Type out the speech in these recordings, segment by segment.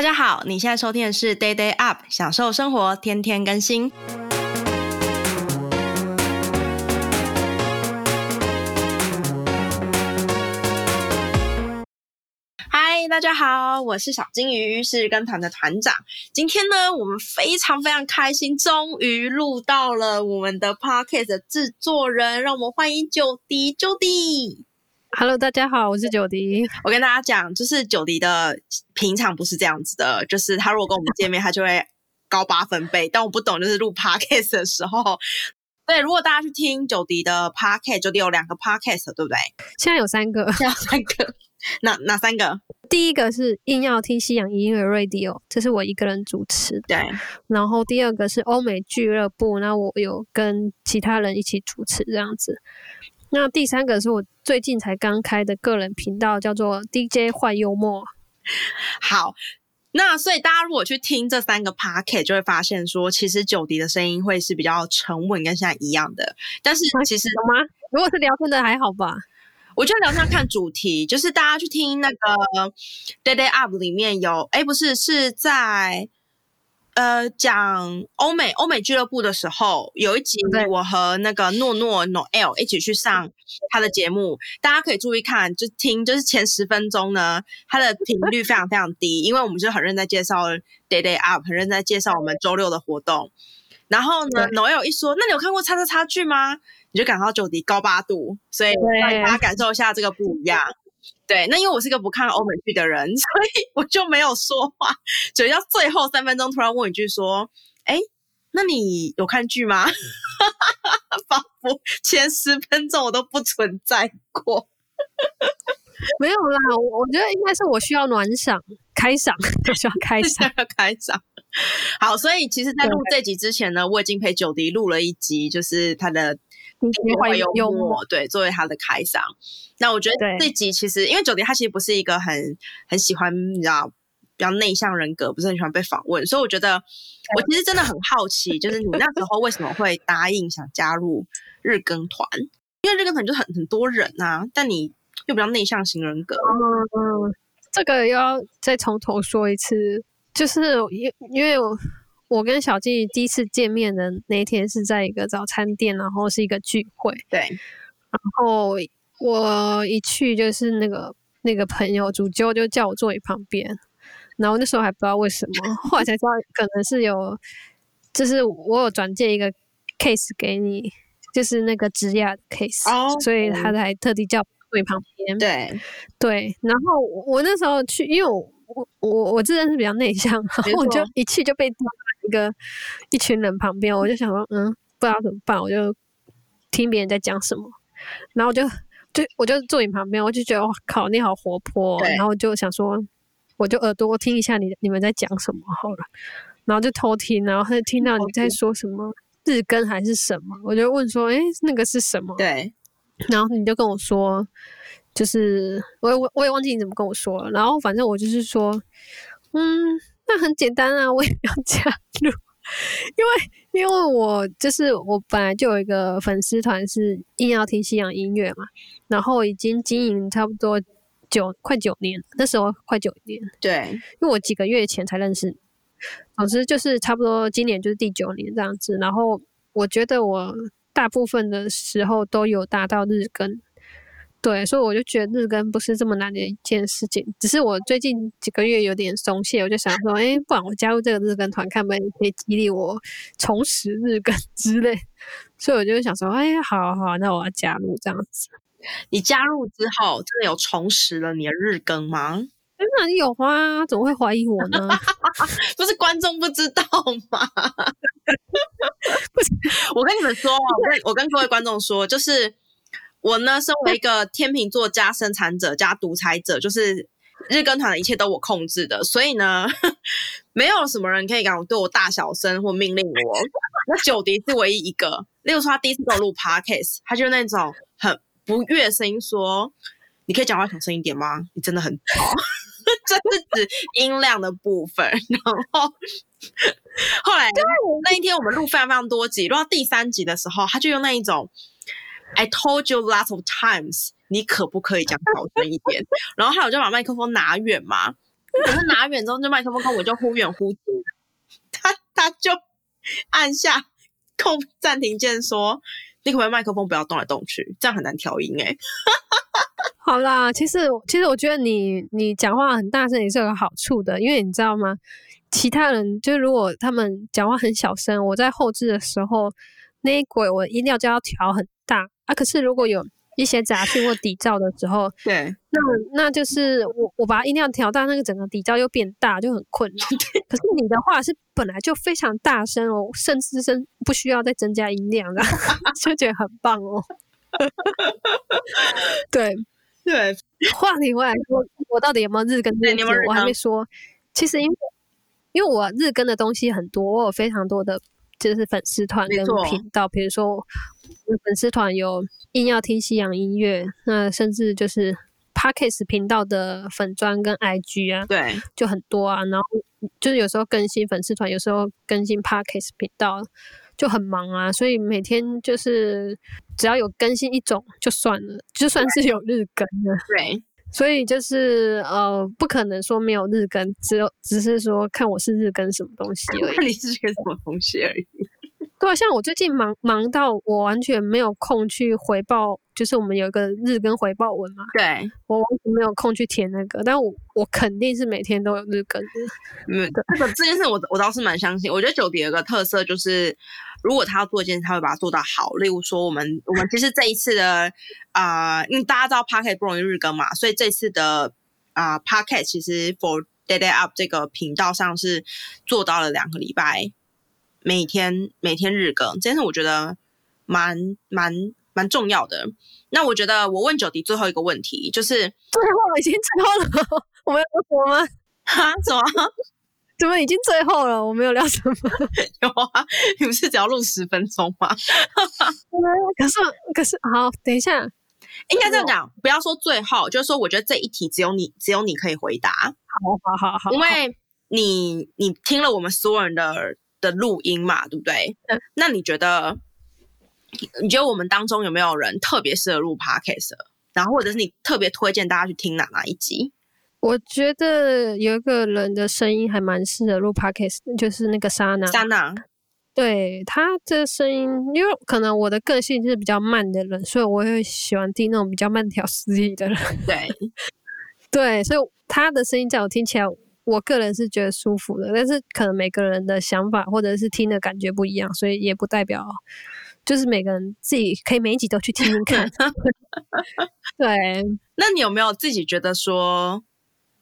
大家好，你现在收听的是 Day Day Up，享受生活，天天更新。嗨，大家好，我是小金鱼，是跟团的团长。今天呢，我们非常非常开心，终于录到了我们的 Podcast 的制作人，让我们欢迎九迪，九迪。Hello，大家好，我是九迪。我跟大家讲，就是九迪的平常不是这样子的，就是他如果跟我们见面，他就会高八分贝。但我不懂，就是录 podcast 的时候，对，如果大家去听九迪的 podcast，九迪有两个 podcast，对不对？现在有三个，现在有三个，哪哪三个？第一个是硬要听西洋音乐 Radio，这是我一个人主持，对。然后第二个是欧美俱乐部，那我有跟其他人一起主持这样子。那第三个是我最近才刚开的个人频道，叫做 DJ 坏幽默。好，那所以大家如果去听这三个 podcast 就会发现说，其实九迪的声音会是比较沉稳，跟现在一样的。但是其实有吗？如果是聊天的还好吧？我觉得聊天看主题，就是大家去听那个 Day Day Up 里面有，哎，不是，是在。呃，讲欧美欧美俱乐部的时候，有一集我和那个诺诺 Noel 一起去上他的节目，大家可以注意看，就听，就是前十分钟呢，他的频率非常非常低，因为我们就很认真介绍 Day Day Up，很认真介绍我们周六的活动。然后呢，Noel 一说，那你有看过叉叉叉剧吗？你就感到九迪高八度，所以让大家感受一下这个不一样。对，那因为我是一个不看欧美剧的人，所以我就没有说话，直到最后三分钟突然问一句说：“哎，那你有看剧吗？” 仿佛前十分钟我都不存在过。没有啦，我我觉得应该是我需要暖嗓、开嗓，就需要开嗓、开嗓。好，所以其实，在录这集之前呢，我已经陪九迪录了一集，就是他的。会幽默，幽默对，作为他的开场。那我觉得这集其实，因为九迪他其实不是一个很很喜欢，你知道，比较内向人格，不是很喜欢被访问，所以我觉得我其实真的很好奇，就是你那时候为什么会答应想加入日更团？因为日更团就很很多人啊，但你又比较内向型人格。嗯，这个要再从头说一次，就是因因为我。我跟小静第一次见面的那一天是在一个早餐店，然后是一个聚会。对，然后我一去就是那个那个朋友主揪就叫我坐你旁边，然后那时候还不知道为什么，后来才知道可能是有，就是我有转借一个 case 给你，就是那个职涯的 case，哦，所以他才特地叫我坐你旁边。对对，然后我那时候去，因为我我我我自认是比较内向，然后我就一去就被。一个一群人旁边，我就想说，嗯，不知道怎么办，我就听别人在讲什么，然后我就就我就坐你旁边，我就觉得哇靠，你好活泼，然后就想说，我就耳朵听一下你你们在讲什么好了，然后就偷听，然后就听到你在说什么日更还是什么，我就问说，诶，那个是什么？对，然后你就跟我说，就是我我我也忘记你怎么跟我说了，然后反正我就是说，嗯。那很简单啊，我也要加入，因为因为我就是我本来就有一个粉丝团是硬要听西洋音乐嘛，然后已经经营差不多九快九年，那时候快九年，对，因为我几个月前才认识，总之就是差不多今年就是第九年这样子，然后我觉得我大部分的时候都有达到日更。对，所以我就觉得日更不是这么难的一件事情，只是我最近几个月有点松懈，我就想说，哎，不然我加入这个日更团，看不看可以激励我重拾日更 之类。所以我就想说，哎，好好，那我要加入这样子。你加入之后，真的有重拾了你的日更吗？真的有啊，怎么会怀疑我呢？不是观众不知道吗？不是，我跟你们说，我跟我跟各位观众说，就是。我呢，身为一个天秤座加生产者加独裁者，就是日更团的一切都我控制的，所以呢，没有什么人可以敢对我大小声或命令我。那九迪是唯一一个，例如说他第一次跟我录 podcast，他就是那种很不悦声音说：“你可以讲话小声一点吗？你真的很吵。”这是指音量的部分。然后后来那一天我们录非常非常多集，录到第三集的时候，他就用那一种。I told you lots of times，你可不可以讲小声一点？然后还有就把麦克风拿远嘛，可是拿远之后，就麦克风跟我就忽远忽近，他他就按下空暂停键说：“你可不可以麦克风不要动来动去？这样很难调音。”哎，好啦，其实其实我觉得你你讲话很大声也是有好处的，因为你知道吗？其他人就如果他们讲话很小声，我在后置的时候，那一轨我音量就要调很啊。可是如果有一些杂讯或底噪的时候，对，那那就是我我把音量调大，那个整个底噪又变大，就很困扰。可是你的话是本来就非常大声哦，甚至是不需要再增加音量的，就觉得很棒哦。对对，话题回来说，我到底有没有日更？对，我还没说。其实因为因为我日更的东西很多，我有非常多的就是粉丝团跟频道，比如说粉丝团有。硬要听西洋音乐，那甚至就是 Parkes 频道的粉专跟 IG 啊，对，就很多啊。然后就是有时候更新粉丝团，有时候更新 Parkes 频道，就很忙啊。所以每天就是只要有更新一种就算了，就算是有日更了。对，所以就是呃，不可能说没有日更，只有只是说看我是日更什么东西而已。看 你是个什么东西而已。对啊，像我最近忙忙到我完全没有空去回报，就是我们有一个日更回报文嘛。对，我完全没有空去填那个，但我我肯定是每天都有日更的。嗯，对，这个这件事我我倒是蛮相信。我觉得九迪有个特色就是，如果他要做一件事，他会把它做到好。例如说，我们我们其实这一次的啊、呃，因为大家知道 Pocket 不容易日更嘛，所以这次的啊、呃、Pocket 其实 For Day Day Up 这个频道上是做到了两个礼拜。每天每天日更，这件事我觉得蛮蛮蛮重要的。那我觉得我问九迪最后一个问题，就是最后已经最后了，我们有聊什么吗？哈？什么？怎么已经最后了？我没有聊什么？有啊，你不是只要录十分钟吗？可是可是好，等一下，应该这样讲，不要说最后，就是说，我觉得这一题只有你只有你可以回答。好好好好，因为你你听了我们所有人的。的录音嘛，对不对？嗯。那你觉得，你觉得我们当中有没有人特别适合录 podcast？然后，或者是你特别推荐大家去听哪哪一集？我觉得有一个人的声音还蛮适合录 podcast，就是那个莎娜。莎娜，对，他的声音，因为可能我的个性是比较慢的人，所以我会喜欢听那种比较慢条斯理的人。对，对，所以他的声音在我听起来。我个人是觉得舒服的，但是可能每个人的想法或者是听的感觉不一样，所以也不代表就是每个人自己可以每一集都去听听看。对，那你有没有自己觉得说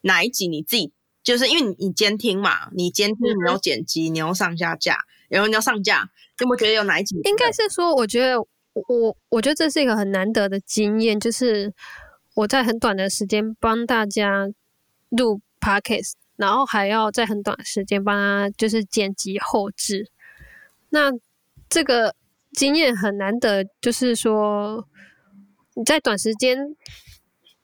哪一集你自己就是因为你你监听嘛，你监听你要剪辑，你要上下架，然后你要上架，有没有觉得有哪一集？应该是说，我觉得我我觉得这是一个很难得的经验，就是我在很短的时间帮大家录 Podcast。然后还要在很短时间帮他就是剪辑后置，那这个经验很难得，就是说你在短时间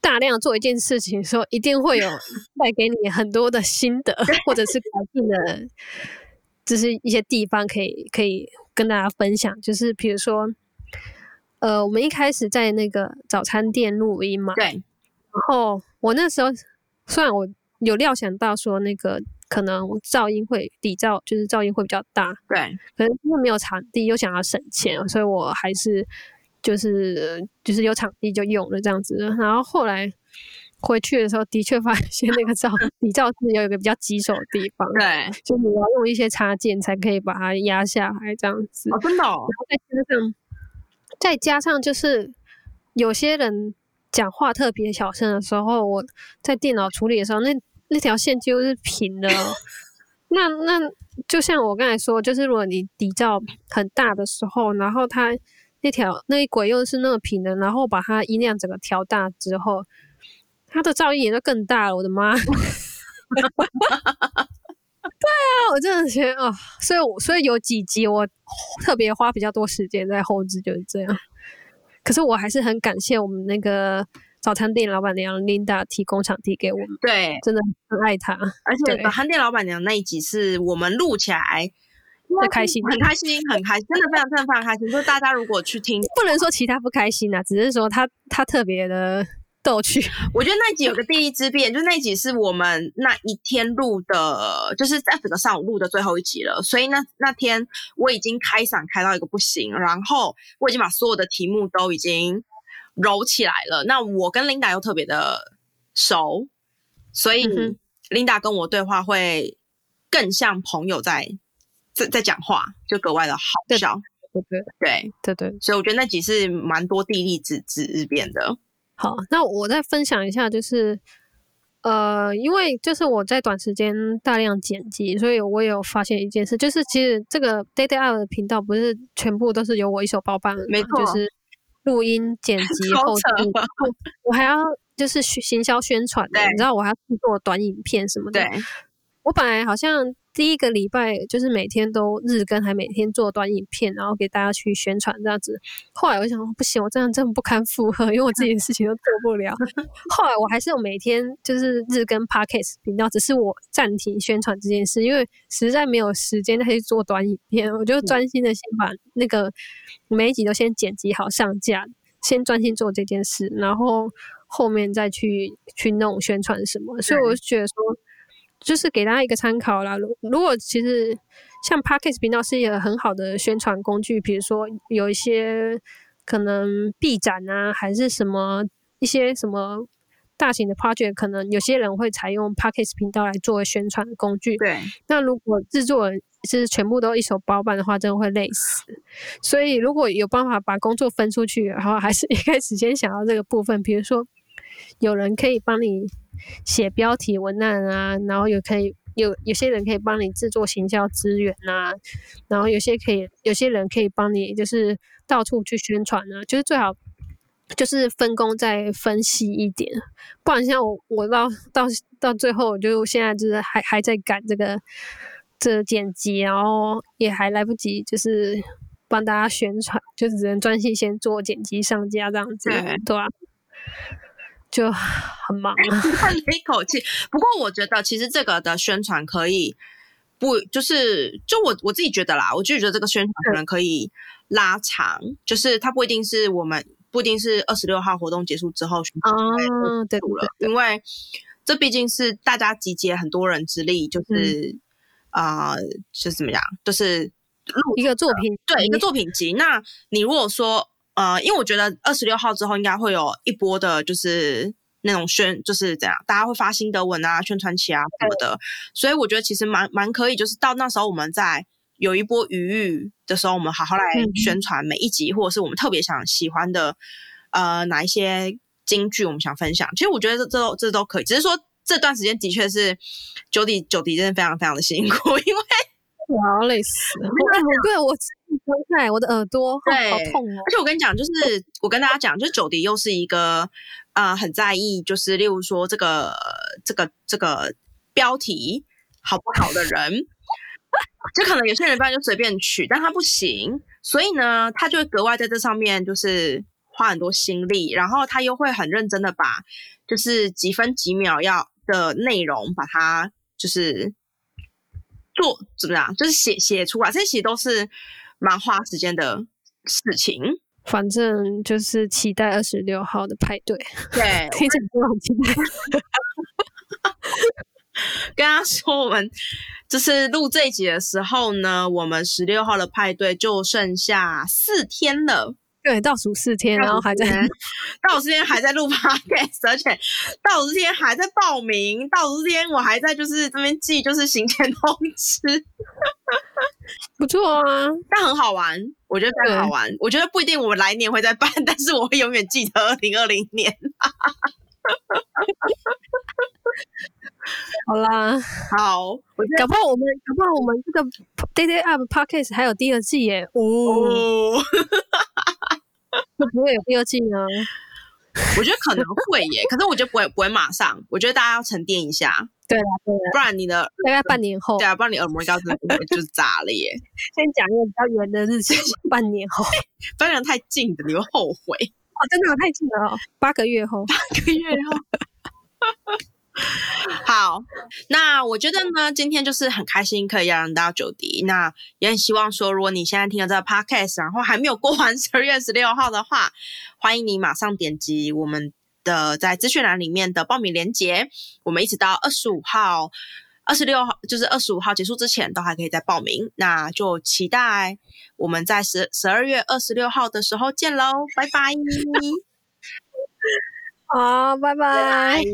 大量做一件事情的时候，一定会有 带给你很多的心得，或者是改进的，就是一些地方可以可以跟大家分享。就是比如说，呃，我们一开始在那个早餐店录音嘛，对，然后我那时候虽然我。有料想到说那个可能噪音会底噪，就是噪音会比较大。对，可能因为没有场地，又想要省钱，所以我还是就是就是有场地就用了这样子。然后后来回去的时候，的确发现那个噪 底噪是有一个比较棘手的地方。对，就你要用一些插件才可以把它压下来这样子。哦，真的哦。然后再加上再加上就是有些人讲话特别小声的时候，我在电脑处理的时候那。那条线就是平的，那那就像我刚才说，就是如果你底噪很大的时候，然后它那条那一轨又是那个平的，然后把它音量整个调大之后，它的噪音也就更大了。我的妈！对啊，我真的觉得哦，所以我所以有几集我特别花比较多时间在后置，就是这样。可是我还是很感谢我们那个。早餐店老板娘 Linda 提供场地给我们，对，真的很爱她。而且早餐店老板娘那一集是我们录起来很开心，很开心，很开心，真的非常非常非常开心。就是大家如果去听，不能说其他不开心啊，只是说他他特别的逗趣。我觉得那一集有个第一之变，就那一集是我们那一天录的，就是在整个上午录的最后一集了。所以那那天我已经开嗓开到一个不行，然后我已经把所有的题目都已经揉起来了。那我跟 Linda 又特别的熟，所以 Linda 跟我对话会更像朋友在在在讲话，就格外的好笑。对对对对对，所以我觉得那集是蛮多地利之之变的。好，那我再分享一下，就是呃，因为就是我在短时间大量剪辑，所以我有发现一件事，就是其实这个 Dated Up 的频道不是全部都是由我一手包办的，没错，就是录音、剪辑、后期，我还要就是行销宣传，你知道我还要制作短影片什么的。我本来好像。第一个礼拜就是每天都日更，还每天做短影片，然后给大家去宣传这样子。后来我想说不行，我这样真的不堪负荷，因为我自己的事情都做不了。后来我还是有每天就是日更 Podcast 频道，只是我暂停宣传这件事，因为实在没有时间再去做短影片，我就专心的先把那个每一集都先剪辑好上架，先专心做这件事，然后后面再去去弄宣传什么。所以我就觉得说。就是给大家一个参考啦。如如果其实像 Podcast 频道是一个很好的宣传工具，比如说有一些可能 B 展啊，还是什么一些什么大型的 project，可能有些人会采用 Podcast 频道来作为宣传工具。对。那如果制作人是全部都一手包办的话，真的会累死。所以如果有办法把工作分出去，然后还是 一开始先想到这个部分，比如说有人可以帮你。写标题文案啊，然后有可以有有些人可以帮你制作行销资源啊，然后有些可以有些人可以帮你就是到处去宣传啊，就是最好就是分工再分析一点，不然像我我到到到最后我就现在就是还还在赶这个这个剪辑，然后也还来不及就是帮大家宣传，就只能专心先做剪辑上架这样子，对。就很忙，叹了一口气。不过我觉得，其实这个的宣传可以不就是就我我自己觉得啦，我就觉得这个宣传可能可以拉长，嗯、就是它不一定是我们不一定是二十六号活动结束之后宣传了，对了，因为这毕竟是大家集结很多人之力，就是啊、嗯呃，是怎么样，就是录一个作品，对，一个作品集。那你如果说。呃，因为我觉得二十六号之后应该会有一波的，就是那种宣，就是怎样，大家会发心得文啊、宣传期啊什么的，所以我觉得其实蛮蛮可以，就是到那时候我们在有一波余裕的时候，我们好好来宣传每一集，嗯、或者是我们特别想喜欢的呃哪一些金句，我们想分享。其实我觉得这这都这都可以，只是说这段时间的确是九弟九弟真的非常非常的辛苦，因为。我要累死了！对，我在我的耳朵，对，好痛哦！而且我跟你讲，就是我跟大家讲，就是九迪又是一个啊、呃，很在意，就是例如说这个这个这个标题好不好的人，就可能有些人不然就随便取，但他不行，所以呢，他就会格外在这上面就是花很多心力，然后他又会很认真的把就是几分几秒要的内容把它就是。做怎么样？就是写写出来，这些都是蛮花时间的事情。反正就是期待二十六号的派对。对，听起来都很期待。跟他说，我们就是录这一集的时候呢，我们十六号的派对就剩下四天了。对，倒数四天，然后还在倒数四天还在录 podcast，而且倒数四天还在报名，倒数四天我还在就是这边记就是行前通知，不错啊，但很好玩，我觉得很好玩。我觉得不一定我来年会再办，但是我会永远记得二零二零年。好啦，好，我搞不好我们搞不好我们这个 Day Day Up Podcast 还有第二季耶，哦。会不会有第二季呢？我觉得可能会耶，可是我觉得不会，不会马上。我觉得大家要沉淀一下，对啊，对啊，不然你的大概半年后，对啊，不然你耳膜应该真的就炸了耶。先讲一个比较远的日期，半年后，不然太近的你会后悔。哦，真的太近了，八个月后，八个月后。好，那我觉得呢，今天就是很开心可以邀请到九迪，那也很希望说，如果你现在听了这个 podcast，然后还没有过完十二月十六号的话，欢迎你马上点击我们的在资讯栏里面的报名链接，我们一直到二十五号、二十六号，就是二十五号结束之前都还可以再报名。那就期待我们在十十二月二十六号的时候见喽，拜拜。好，拜拜。拜拜。